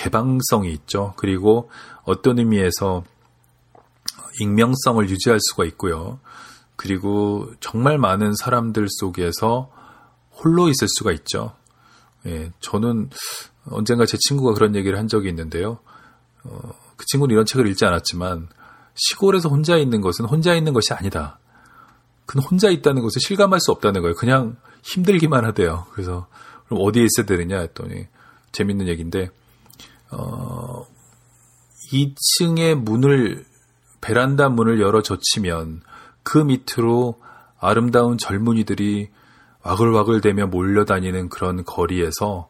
개방성이 있죠. 그리고 어떤 의미에서 익명성을 유지할 수가 있고요. 그리고 정말 많은 사람들 속에서 홀로 있을 수가 있죠. 예, 저는 언젠가 제 친구가 그런 얘기를 한 적이 있는데요. 어, 그 친구는 이런 책을 읽지 않았지만 시골에서 혼자 있는 것은 혼자 있는 것이 아니다. 그는 혼자 있다는 것을 실감할 수 없다는 거예요. 그냥 힘들기만 하대요. 그래서 그럼 어디에 있어야 되느냐 했더니 재밌는 얘기인데 어, 2층의 문을 베란다 문을 열어 젖히면 그 밑으로 아름다운 젊은이들이 와글와글대며 몰려다니는 그런 거리에서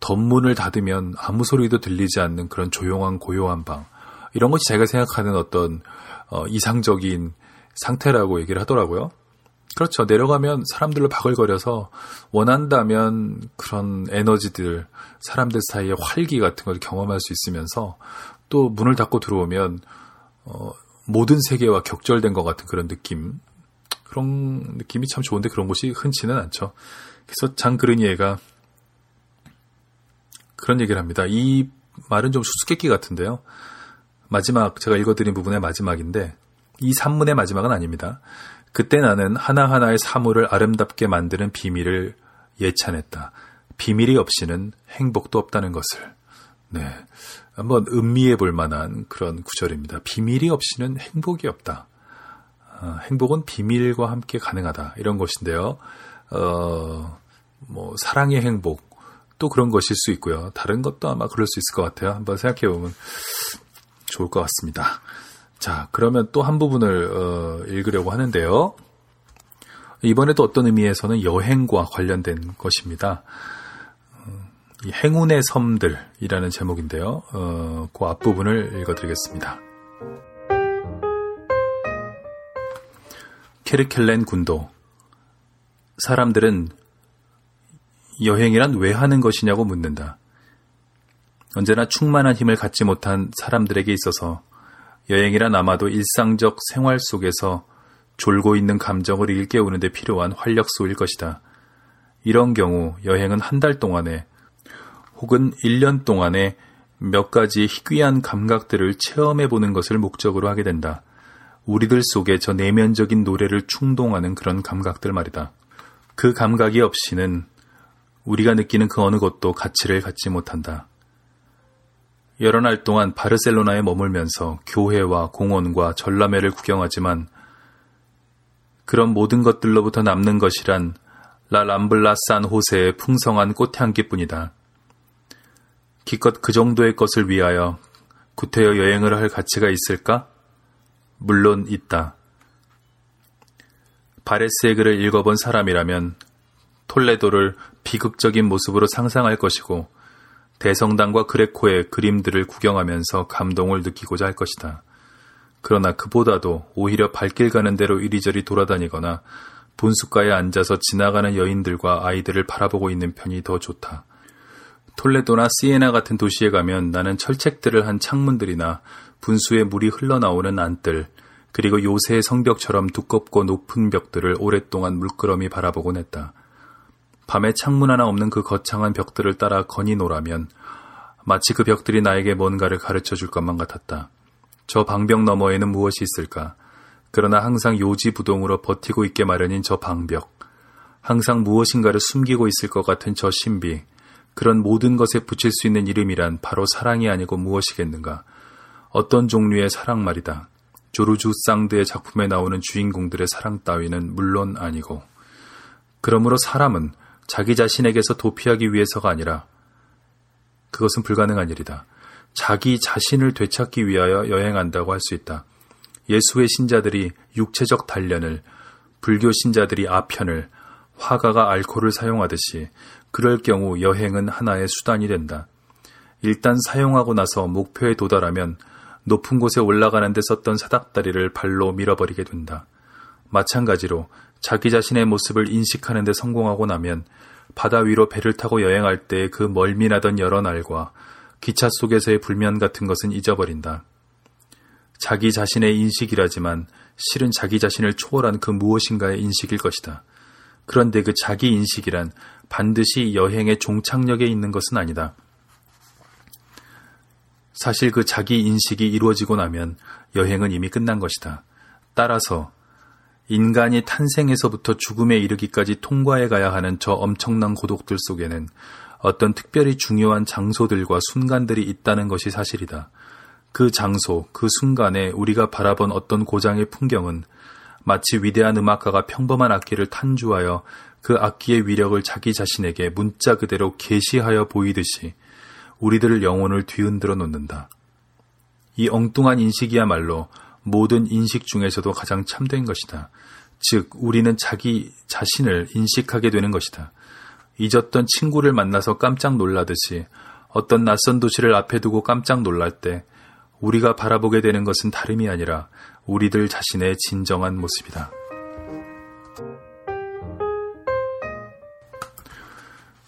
덧문을 닫으면 아무 소리도 들리지 않는 그런 조용한 고요한 방 이런 것이 제가 생각하는 어떤 어, 이상적인 상태라고 얘기를 하더라고요. 그렇죠. 내려가면 사람들로 바글거려서 원한다면 그런 에너지들, 사람들 사이의 활기 같은 걸 경험할 수 있으면서 또 문을 닫고 들어오면 어, 모든 세계와 격절된 것 같은 그런 느낌. 그런 느낌이 참 좋은데 그런 곳이 흔치는 않죠. 그래서 장그르니에가 그런 얘기를 합니다. 이 말은 좀 수수께끼 같은데요. 마지막 제가 읽어드린 부분의 마지막인데 이 산문의 마지막은 아닙니다. 그때 나는 하나하나의 사물을 아름답게 만드는 비밀을 예찬했다. 비밀이 없이는 행복도 없다는 것을. 네. 한번 음미해 볼 만한 그런 구절입니다. 비밀이 없이는 행복이 없다. 어, 행복은 비밀과 함께 가능하다. 이런 것인데요. 어, 뭐, 사랑의 행복. 또 그런 것일 수 있고요. 다른 것도 아마 그럴 수 있을 것 같아요. 한번 생각해 보면 좋을 것 같습니다. 자, 그러면 또 한 부분을 어, 읽으려고 하는데요. 이번에도 어떤 의미에서는 여행과 관련된 것입니다. 어, 이 행운의 섬들이라는 제목인데요. 어, 그 앞부분을 읽어드리겠습니다. 케르켈렌 군도 사람들은 여행이란 왜 하는 것이냐고 묻는다. 언제나 충만한 힘을 갖지 못한 사람들에게 있어서 여행이란 아마도 일상적 생활 속에서 졸고 있는 감정을 일깨우는데 필요한 활력소일 것이다. 이런 경우 여행은 한 달 동안에 혹은 1년 동안에 몇 가지 희귀한 감각들을 체험해 보는 것을 목적으로 하게 된다. 우리들 속에 저 내면적인 노래를 충동하는 그런 감각들 말이다. 그 감각이 없이는 우리가 느끼는 그 어느 것도 가치를 갖지 못한다. 여러 날 동안 바르셀로나에 머물면서 교회와 공원과 전람회를 구경하지만 그런 모든 것들로부터 남는 것이란 라 람블라 산 호세의 풍성한 꽃향기뿐이다. 기껏 그 정도의 것을 위하여 구태여 여행을 할 가치가 있을까? 물론 있다. 바레스의 글을 읽어본 사람이라면 톨레도를 비극적인 모습으로 상상할 것이고 대성당과 그레코의 그림들을 구경하면서 감동을 느끼고자 할 것이다. 그러나 그보다도 오히려 발길 가는 대로 이리저리 돌아다니거나 분수가에 앉아서 지나가는 여인들과 아이들을 바라보고 있는 편이 더 좋다. 톨레도나 시에나 같은 도시에 가면 나는 철책들을 한 창문들이나 분수에 물이 흘러나오는 안들, 그리고 요새의 성벽처럼 두껍고 높은 벽들을 오랫동안 물끄러미 바라보곤 했다. 밤에 창문 하나 없는 그 거창한 벽들을 따라 거니노라면 마치 그 벽들이 나에게 뭔가를 가르쳐 줄 것만 같았다. 저 방벽 너머에는 무엇이 있을까? 그러나 항상 요지부동으로 버티고 있게 마련인 저 방벽. 항상 무엇인가를 숨기고 있을 것 같은 저 신비. 그런 모든 것에 붙일 수 있는 이름이란 바로 사랑이 아니고 무엇이겠는가? 어떤 종류의 사랑 말이다. 조르주 쌍드의 작품에 나오는 주인공들의 사랑 따위는 물론 아니고. 그러므로 사람은 자기 자신에게서 도피하기 위해서가 아니라 그것은 불가능한 일이다. 자기 자신을 되찾기 위하여 여행한다고 할 수 있다. 예수의 신자들이 육체적 단련을, 불교 신자들이 아편을, 화가가 알코올을 사용하듯이 그럴 경우 여행은 하나의 수단이 된다. 일단 사용하고 나서 목표에 도달하면 높은 곳에 올라가는 데 썼던 사닥다리를 발로 밀어버리게 된다. 마찬가지로 자기 자신의 모습을 인식하는 데 성공하고 나면 바다 위로 배를 타고 여행할 때 그 멀미나던 여러 날과 기차 속에서의 불면 같은 것은 잊어버린다. 자기 자신의 인식이라지만 실은 자기 자신을 초월한 그 무엇인가의 인식일 것이다. 그런데 그 자기 인식이란 반드시 여행의 종착역에 있는 것은 아니다. 사실 그 자기 인식이 이루어지고 나면 여행은 이미 끝난 것이다. 따라서 인간이 탄생에서부터 죽음에 이르기까지 통과해 가야 하는 저 엄청난 고독들 속에는 어떤 특별히 중요한 장소들과 순간들이 있다는 것이 사실이다. 그 장소, 그 순간에 우리가 바라본 어떤 고장의 풍경은 마치 위대한 음악가가 평범한 악기를 탄주하여 그 악기의 위력을 자기 자신에게 문자 그대로 계시하여 보이듯이 우리들을 영혼을 뒤흔들어 놓는다. 이 엉뚱한 인식이야말로 모든 인식 중에서도 가장 참된 것이다. 즉, 우리는 자기 자신을 인식하게 되는 것이다. 잊었던 친구를 만나서 깜짝 놀라듯이 어떤 낯선 도시를 앞에 두고 깜짝 놀랄 때 우리가 바라보게 되는 것은 다름이 아니라 우리들 자신의 진정한 모습이다.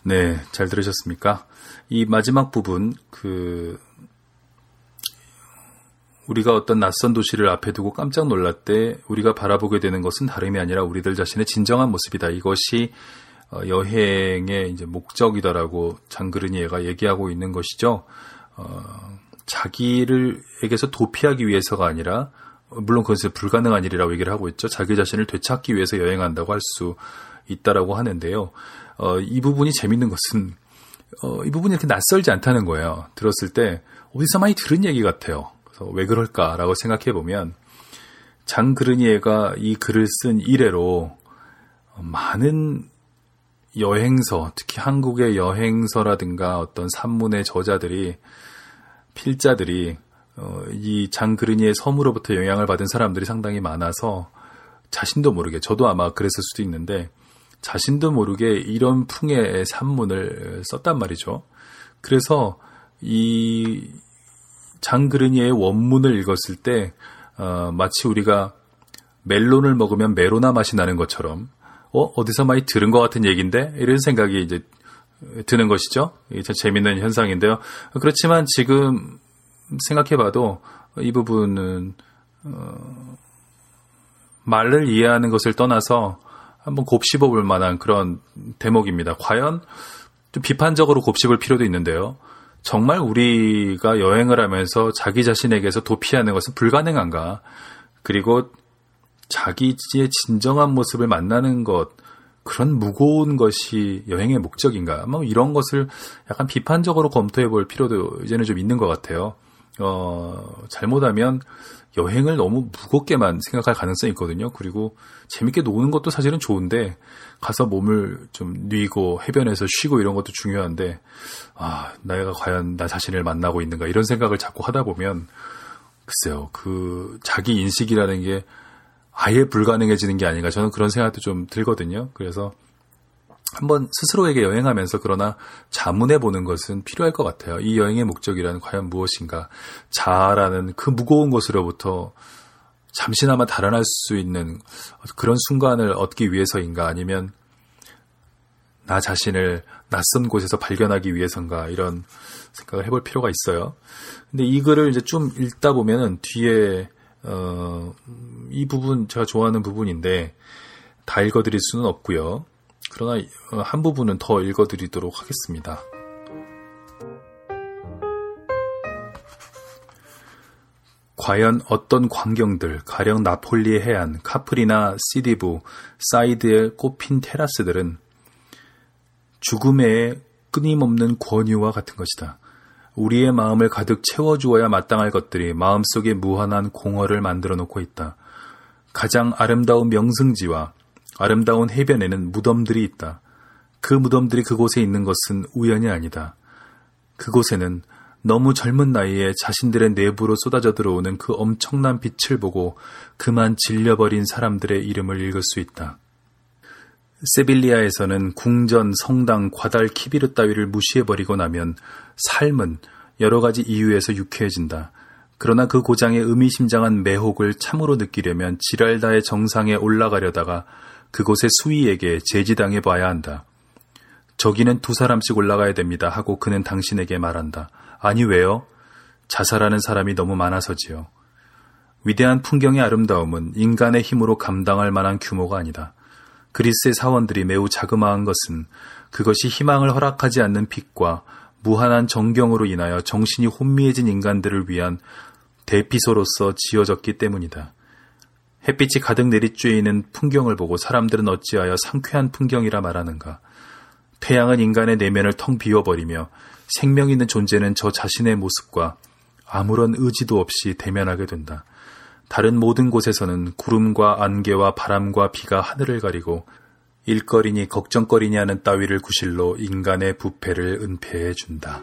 네, 잘 들으셨습니까? 이 마지막 부분, 그, 우리가 어떤 낯선 도시를 앞에 두고 깜짝 때 우리가 바라보게 되는 것은 다름이 아니라 우리들 자신의 진정한 모습이다. 이것이 어, 여행의 이제 목적이다라고 장그르니에가 얘기하고 있는 것이죠. 어, 자기를에게서 도피하기 위해서가 아니라 물론 그것은 불가능한 일이라고 얘기를 하고 있죠. 자기 자신을 되찾기 위해서 여행한다고 할 수 있다라고 하는데요. 어, 이 부분이 재밌는 것은 어, 이 부분이 이렇게 낯설지 않다는 거예요. 들었을 때 어디서 많이 들은 얘기 같아요. 왜 그럴까라고 생각해 보면 장그르니에가 이 글을 쓴 이래로 많은 여행서, 특히 한국의 여행서라든가 어떤 산문의 저자들이 필자들이 어, 이 장그르니의 섬으로부터 영향을 받은 사람들이 상당히 많아서 자신도 모르게 저도 아마 그랬을 수도 있는데 자신도 모르게 이런 풍의 산문을 썼단 말이죠. 그래서 이 장그르니의 원문을 읽었을 때 어, 마치 우리가 멜론을 먹으면 메로나 맛이 나는 것처럼 어 어디서 많이 들은 것 같은 얘기인데 이런 생각이 이제 드는 것이죠. 이게 참 재밌는 현상인데요. 그렇지만 지금 생각해봐도 이 부분은 어, 말을 이해하는 것을 떠나서 한번 곱씹어 볼 만한 그런 대목입니다. 과연 좀 비판적으로 곱씹을 필요도 있는데요. 정말 우리가 여행을 하면서 자기 자신에게서 도피하는 것은 불가능한가? 그리고 자기의 진정한 모습을 만나는 것, 그런 무거운 것이 여행의 목적인가? 뭐 이런 것을 약간 비판적으로 검토해 볼 필요도 이제는 좀 있는 것 같아요. 어, 잘못하면 여행을 너무 무겁게만 생각할 가능성이 있거든요. 그리고 재밌게 노는 것도 사실은 좋은데 가서 몸을 좀 뉘고 해변에서 쉬고 이런 것도 중요한데 아, 내가 과연 나 자신을 만나고 있는가 이런 생각을 자꾸 하다 보면 글쎄요. 그 자기 인식이라는 게 아예 불가능해지는 게 아닌가 저는 그런 생각도 좀 들거든요. 그래서 한번 스스로에게 여행하면서 그러나 자문해 보는 것은 필요할 것 같아요. 이 여행의 목적이란 과연 무엇인가? 자라는 그 무거운 것으로부터 잠시나마 달아날 수 있는 그런 순간을 얻기 위해서인가? 아니면 나 자신을 낯선 곳에서 발견하기 위해서인가? 이런 생각을 해볼 필요가 있어요. 근데 이 글을 이제 좀 읽다 보면은 뒤에 어, 이 부분 제가 좋아하는 부분인데 다 읽어드릴 수는 없고요. 그러나 어, 한 부분은 더 읽어드리도록 하겠습니다. 과연 어떤 광경들, 가령 나폴리의 해안, 카프리나 시디부, 사이드의 꽃핀 테라스들은 죽음의 끊임없는 권유와 같은 것이다. 우리의 마음을 가득 채워주어야 마땅할 것들이 마음속에 무한한 공허를 만들어 놓고 있다. 가장 아름다운 명승지와 아름다운 해변에는 무덤들이 있다. 그 무덤들이 그곳에 있는 것은 우연이 아니다. 그곳에는 너무 젊은 나이에 자신들의 내부로 쏟아져 들어오는 그 엄청난 빛을 보고 그만 질려버린 사람들의 이름을 읽을 수 있다. 세빌리아에서는 궁전, 성당, 과달, 키비르 따위를 무시해버리고 나면 삶은 여러 가지 이유에서 유쾌해진다. 그러나 그 고장의 의미심장한 매혹을 참으로 느끼려면 지랄다의 정상에 올라가려다가 그곳의 수위에게 제지당해 봐야 한다. 저기는 두 사람씩 올라가야 됩니다 하고 그는 당신에게 말한다. 아니 왜요? 자살하는 사람이 너무 많아서지요. 위대한 풍경의 아름다움은 인간의 힘으로 감당할 만한 규모가 아니다. 그리스의 사원들이 매우 자그마한 것은 그것이 희망을 허락하지 않는 빛과 무한한 정경으로 인하여 정신이 혼미해진 인간들을 위한 대피소로서 지어졌기 때문이다. 햇빛이 가득 내리쬐이는 풍경을 보고 사람들은 어찌하여 상쾌한 풍경이라 말하는가. 태양은 인간의 내면을 텅 비워버리며 생명 있는 존재는 저 자신의 모습과 아무런 의지도 없이 대면하게 된다. 다른 모든 곳에서는 구름과 안개와 바람과 비가 하늘을 가리고 일거리니 걱정거리니 하는 따위를 구실로 인간의 부패를 은폐해 준다.